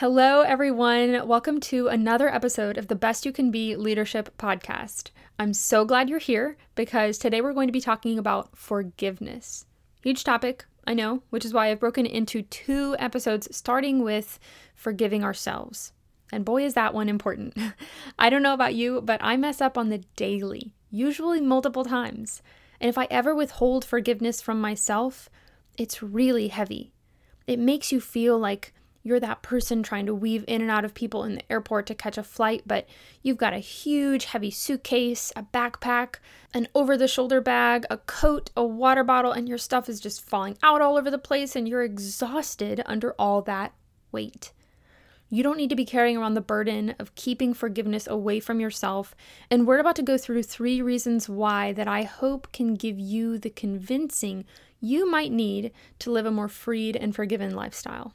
Hello, everyone. Welcome to another episode of the Best You Can Be Leadership Podcast. I'm so glad you're here because today we're going to be talking about forgiveness. Huge topic, I know, which is why I've broken into two episodes, starting with forgiving ourselves. And boy, is that one important. I don't know about you, but I mess up on the daily, usually multiple times. And if I ever withhold forgiveness from myself, it's really heavy. It makes you feel like you're that person trying to weave in and out of people in the airport to catch a flight, but you've got a huge, heavy suitcase, a backpack, an over the shoulder bag, a coat, a water bottle, and your stuff is just falling out all over the place, and you're exhausted under all that weight. You don't need to be carrying around the burden of keeping forgiveness away from yourself. And we're about to go through three reasons why that I hope can give you the convincing you might need to live a more freed and forgiven lifestyle.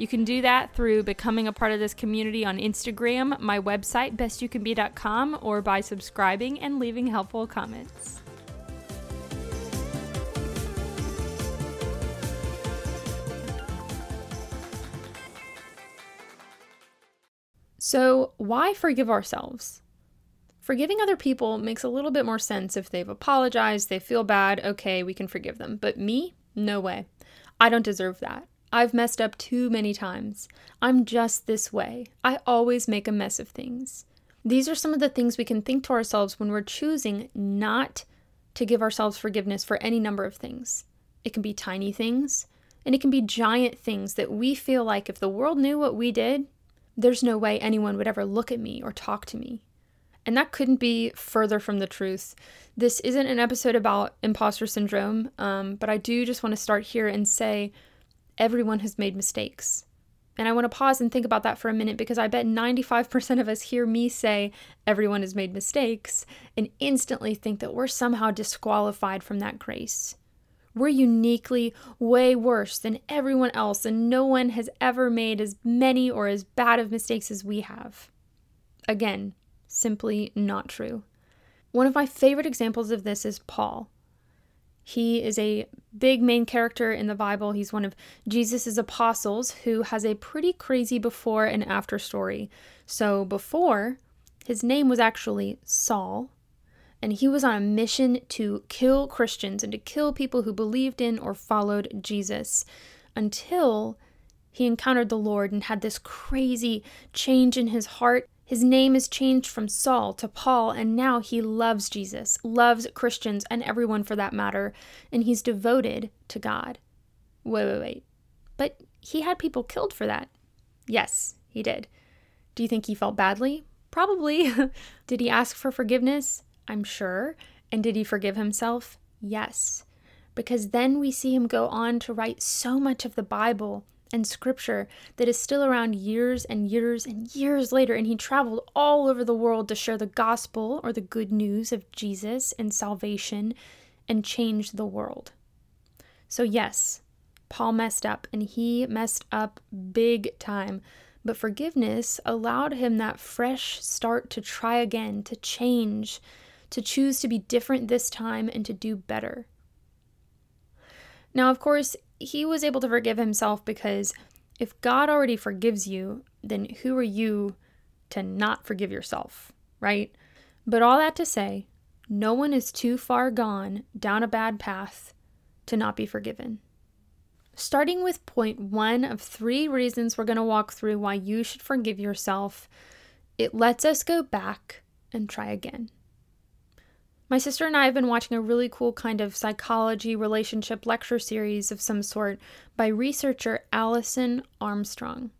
You can do that through becoming a part of this community on Instagram, my website, bestyoucanbe.com, or by subscribing and leaving helpful comments. So, why forgive ourselves? Forgiving other people makes a little bit more sense if they've apologized, they feel bad, okay, we can forgive them. But me? No way. I don't deserve that. I've messed up too many times. I'm just this way. I always make a mess of things. These are some of the things we can think to ourselves when we're choosing not to give ourselves forgiveness for any number of things. It can be tiny things, and it can be giant things that we feel like if the world knew what we did, there's no way anyone would ever look at me or talk to me. And that couldn't be further from the truth. This isn't an episode about imposter syndrome, um, but I do just want to start here and say everyone has made mistakes. And I want to pause and think about that for a minute because I bet 95% of us hear me say everyone has made mistakes and instantly think that we're somehow disqualified from that grace. We're uniquely way worse than everyone else, and no one has ever made as many or as bad of mistakes as we have. Again, simply not true. One of my favorite examples of this is Paul. He is a big main character in the Bible. He's one of Jesus' apostles who has a pretty crazy before and after story. So, before, his name was actually Saul, and he was on a mission to kill Christians and to kill people who believed in or followed Jesus until he encountered the Lord and had this crazy change in his heart his name is changed from Saul to Paul, and now he loves Jesus, loves Christians, and everyone for that matter, and he's devoted to God. Wait, wait, wait. But he had people killed for that. Yes, he did. Do you think he felt badly? Probably. did he ask for forgiveness? I'm sure. And did he forgive himself? Yes. Because then we see him go on to write so much of the Bible and scripture that is still around years and years and years later. And he traveled all over the world to share the gospel or the good news of Jesus and salvation and change the world. So, yes, Paul messed up and he messed up big time. But forgiveness allowed him that fresh start to try again, to change, to choose to be different this time and to do better. Now, of course, he was able to forgive himself because if God already forgives you, then who are you to not forgive yourself, right? But all that to say, no one is too far gone down a bad path to not be forgiven. Starting with point one of three reasons we're going to walk through why you should forgive yourself, it lets us go back and try again. My sister and I have been watching a really cool kind of psychology relationship lecture series of some sort by researcher Alison Armstrong.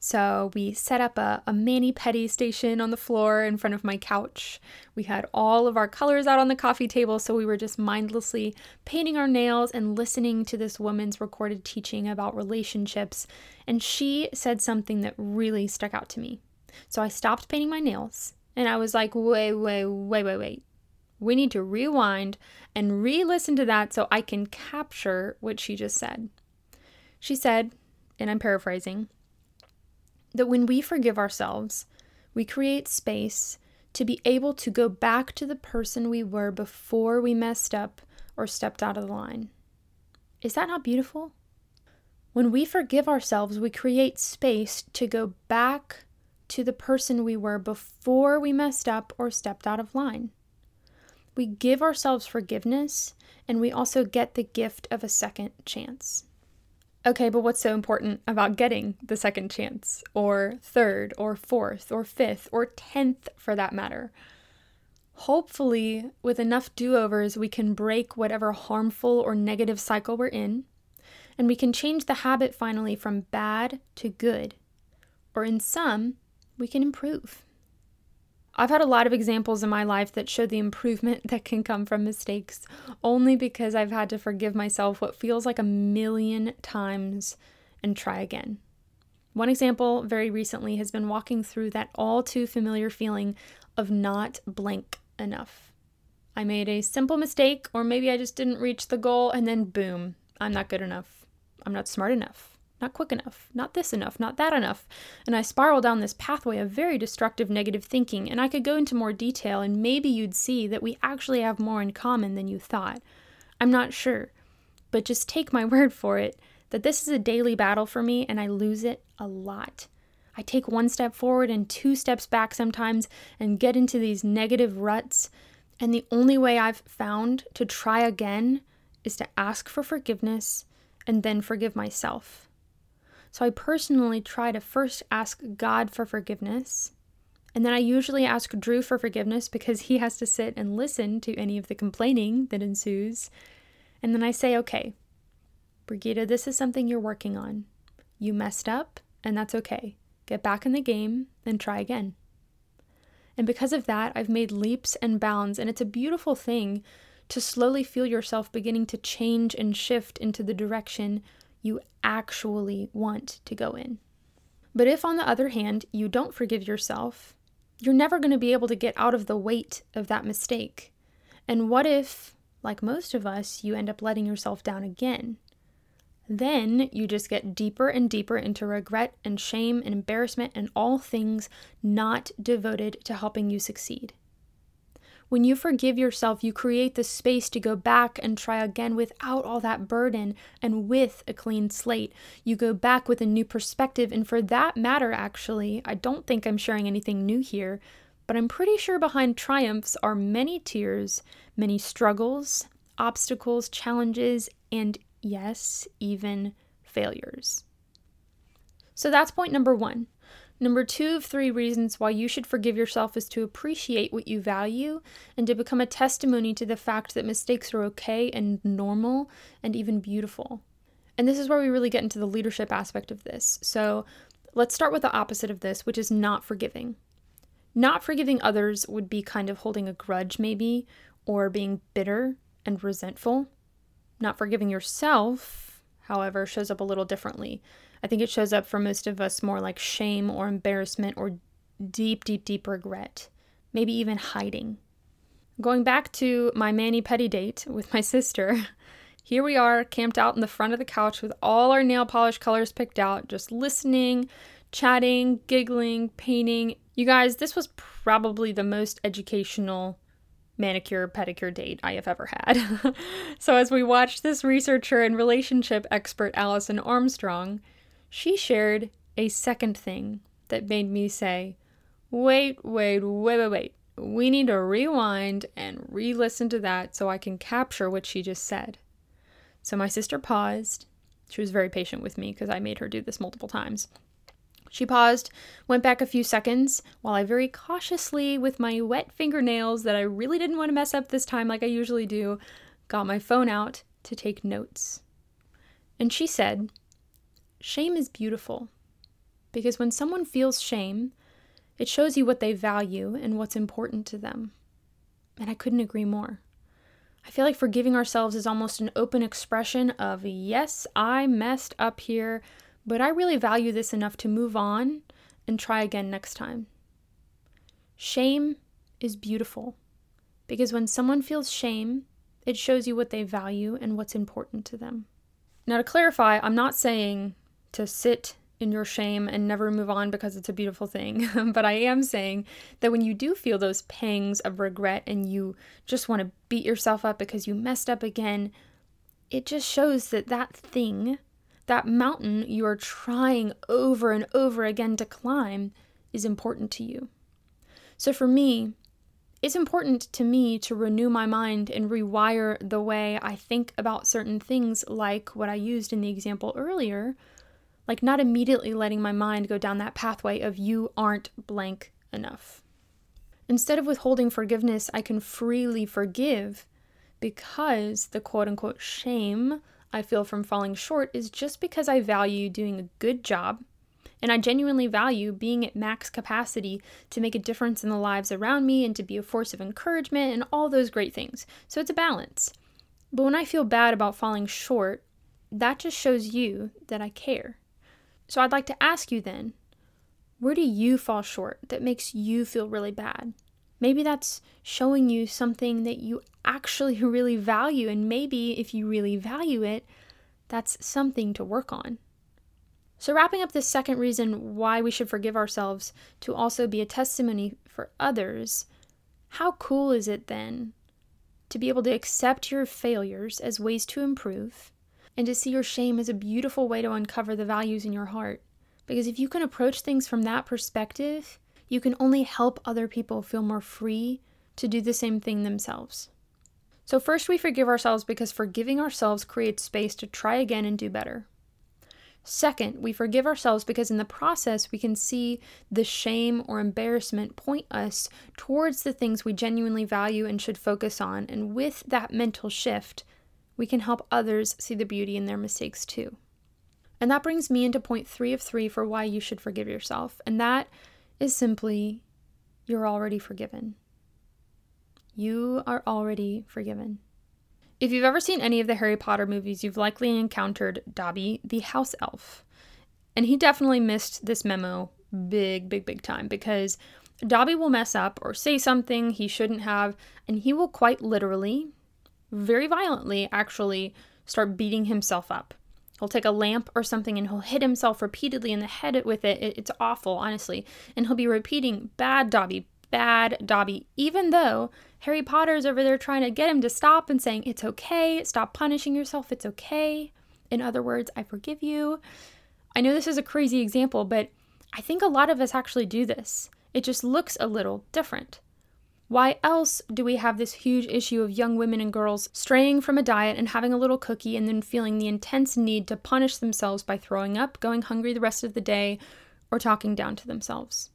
So we set up a, a mani pedi station on the floor in front of my couch. We had all of our colors out on the coffee table, so we were just mindlessly painting our nails and listening to this woman's recorded teaching about relationships. And she said something that really stuck out to me. So I stopped painting my nails and I was like, wait, wait, wait, wait, wait. We need to rewind and re listen to that so I can capture what she just said. She said, and I'm paraphrasing, that when we forgive ourselves, we create space to be able to go back to the person we were before we messed up or stepped out of the line. Is that not beautiful? When we forgive ourselves, we create space to go back to the person we were before we messed up or stepped out of line. We give ourselves forgiveness and we also get the gift of a second chance. Okay, but what's so important about getting the second chance, or third, or fourth, or fifth, or tenth for that matter? Hopefully, with enough do overs, we can break whatever harmful or negative cycle we're in, and we can change the habit finally from bad to good. Or in some, we can improve. I've had a lot of examples in my life that show the improvement that can come from mistakes only because I've had to forgive myself what feels like a million times and try again. One example very recently has been walking through that all too familiar feeling of not blank enough. I made a simple mistake, or maybe I just didn't reach the goal, and then boom, I'm not good enough. I'm not smart enough not quick enough, not this enough, not that enough. And I spiral down this pathway of very destructive negative thinking. And I could go into more detail, and maybe you'd see that we actually have more in common than you thought. I'm not sure, but just take my word for it that this is a daily battle for me, and I lose it a lot. I take one step forward and two steps back sometimes and get into these negative ruts. And the only way I've found to try again is to ask for forgiveness and then forgive myself. So I personally try to first ask God for forgiveness. And then I usually ask Drew for forgiveness because he has to sit and listen to any of the complaining that ensues. And then I say, okay, Brigida, this is something you're working on. You messed up, and that's okay. Get back in the game and try again. And because of that, I've made leaps and bounds, and it's a beautiful thing to slowly feel yourself beginning to change and shift into the direction you actually want to go in. But if, on the other hand, you don't forgive yourself, you're never going to be able to get out of the weight of that mistake. And what if, like most of us, you end up letting yourself down again? Then you just get deeper and deeper into regret and shame and embarrassment and all things not devoted to helping you succeed. When you forgive yourself, you create the space to go back and try again without all that burden and with a clean slate. You go back with a new perspective. And for that matter, actually, I don't think I'm sharing anything new here, but I'm pretty sure behind triumphs are many tears, many struggles, obstacles, challenges, and yes, even failures. So that's point number one. Number two of three reasons why you should forgive yourself is to appreciate what you value and to become a testimony to the fact that mistakes are okay and normal and even beautiful. And this is where we really get into the leadership aspect of this. So let's start with the opposite of this, which is not forgiving. Not forgiving others would be kind of holding a grudge, maybe, or being bitter and resentful. Not forgiving yourself, however, shows up a little differently. I think it shows up for most of us more like shame or embarrassment or deep, deep, deep regret, maybe even hiding. Going back to my mani pedi date with my sister, here we are camped out in the front of the couch with all our nail polish colors picked out, just listening, chatting, giggling, painting. You guys, this was probably the most educational manicure pedicure date I have ever had. so, as we watched this researcher and relationship expert, Alison Armstrong, she shared a second thing that made me say, wait, wait, wait, wait, wait. We need to rewind and re listen to that so I can capture what she just said. So my sister paused. She was very patient with me because I made her do this multiple times. She paused, went back a few seconds, while I very cautiously, with my wet fingernails that I really didn't want to mess up this time like I usually do, got my phone out to take notes. And she said, Shame is beautiful. Because when someone feels shame, it shows you what they value and what's important to them. And I couldn't agree more. I feel like forgiving ourselves is almost an open expression of, yes, I messed up here, but I really value this enough to move on and try again next time. Shame is beautiful because when someone feels shame, it shows you what they value and what's important to them. Now, to clarify, I'm not saying to sit in your shame and never move on because it's a beautiful thing. but I am saying that when you do feel those pangs of regret and you just want to beat yourself up because you messed up again, it just shows that that thing, that mountain you are trying over and over again to climb, is important to you. So for me, it's important to me to renew my mind and rewire the way I think about certain things, like what I used in the example earlier like not immediately letting my mind go down that pathway of you aren't blank enough. Instead of withholding forgiveness, I can freely forgive because the quote unquote shame I feel from falling short is just because I value doing a good job and I genuinely value being at max capacity to make a difference in the lives around me and to be a force of encouragement and all those great things. So it's a balance. But when I feel bad about falling short, that just shows you that I care. So I'd like to ask you then where do you fall short that makes you feel really bad? Maybe that's showing you something that you actually really value, and maybe if you really value it, that's something to work on. So, wrapping up the second reason why we should forgive ourselves to also be a testimony for others, how cool is it then to be able to accept your failures as ways to improve and to see your shame as a beautiful way to uncover the values in your heart. Because if you can approach things from that perspective, you can only help other people feel more free to do the same thing themselves. So, first, we forgive ourselves because forgiving ourselves creates space to try again and do better. Second, we forgive ourselves because in the process we can see the shame or embarrassment point us towards the things we genuinely value and should focus on. And with that mental shift, we can help others see the beauty in their mistakes too. And that brings me into point three of three for why you should forgive yourself. And that is simply you're already forgiven. You are already forgiven. If you've ever seen any of the Harry Potter movies, you've likely encountered Dobby, the house elf. And he definitely missed this memo big, big, big time because Dobby will mess up or say something he shouldn't have, and he will quite literally very violently actually start beating himself up. He'll take a lamp or something and he'll hit himself repeatedly in the head with it. It's awful, honestly. And he'll be repeating, Bad Dobby, bad Dobby, even though Harry Potter's over there trying to get him to stop and saying, It's okay, stop punishing yourself, it's okay. In other words, I forgive you. I know this is a crazy example, but I think a lot of us actually do this. It just looks a little different. Why else do we have this huge issue of young women and girls straying from a diet and having a little cookie and then feeling the intense need to punish themselves by throwing up, going hungry the rest of the day, or talking down to themselves?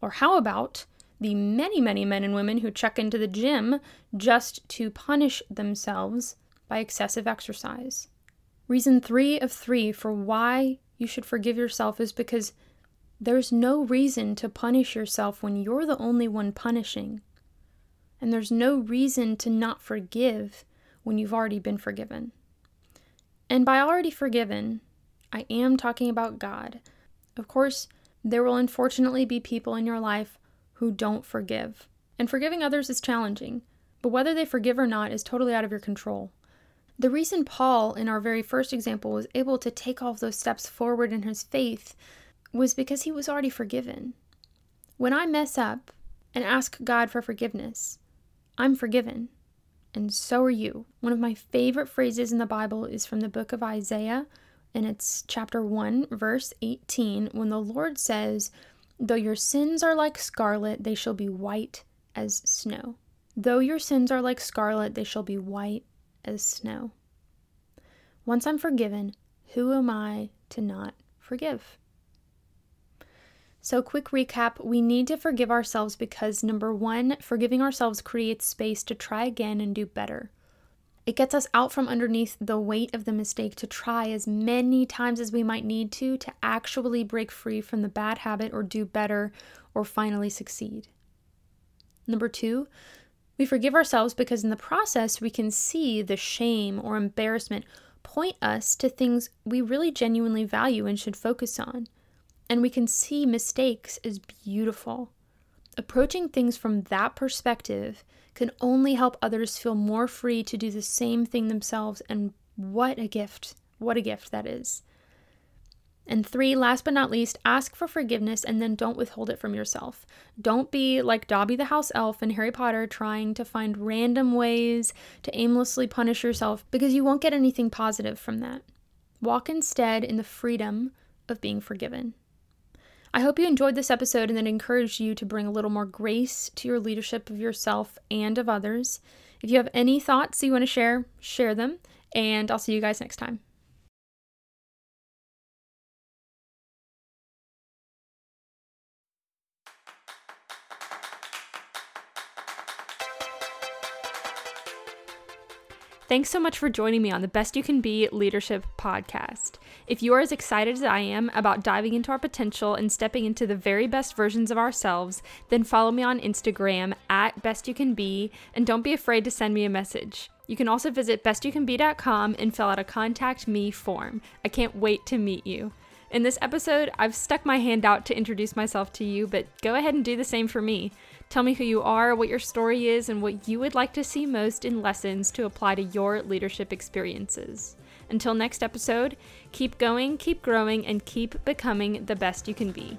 Or how about the many, many men and women who check into the gym just to punish themselves by excessive exercise? Reason three of three for why you should forgive yourself is because there's no reason to punish yourself when you're the only one punishing. And there's no reason to not forgive when you've already been forgiven. And by already forgiven, I am talking about God. Of course, there will unfortunately be people in your life who don't forgive. And forgiving others is challenging, but whether they forgive or not is totally out of your control. The reason Paul, in our very first example, was able to take all of those steps forward in his faith was because he was already forgiven. When I mess up and ask God for forgiveness, I'm forgiven. And so are you. One of my favorite phrases in the Bible is from the book of Isaiah, and it's chapter 1, verse 18, when the Lord says, Though your sins are like scarlet, they shall be white as snow. Though your sins are like scarlet, they shall be white as snow. Once I'm forgiven, who am I to not forgive? So, quick recap we need to forgive ourselves because number one, forgiving ourselves creates space to try again and do better. It gets us out from underneath the weight of the mistake to try as many times as we might need to to actually break free from the bad habit or do better or finally succeed. Number two, we forgive ourselves because in the process we can see the shame or embarrassment point us to things we really genuinely value and should focus on. And we can see mistakes as beautiful. Approaching things from that perspective can only help others feel more free to do the same thing themselves. And what a gift! What a gift that is. And three, last but not least, ask for forgiveness and then don't withhold it from yourself. Don't be like Dobby the house elf in Harry Potter trying to find random ways to aimlessly punish yourself because you won't get anything positive from that. Walk instead in the freedom of being forgiven. I hope you enjoyed this episode and that it encouraged you to bring a little more grace to your leadership of yourself and of others. If you have any thoughts you want to share, share them, and I'll see you guys next time. Thanks so much for joining me on the Best You Can Be Leadership Podcast. If you are as excited as I am about diving into our potential and stepping into the very best versions of ourselves, then follow me on Instagram at Best You Can Be and don't be afraid to send me a message. You can also visit bestyoucanbe.com and fill out a contact me form. I can't wait to meet you. In this episode, I've stuck my hand out to introduce myself to you, but go ahead and do the same for me. Tell me who you are, what your story is, and what you would like to see most in lessons to apply to your leadership experiences. Until next episode, keep going, keep growing, and keep becoming the best you can be.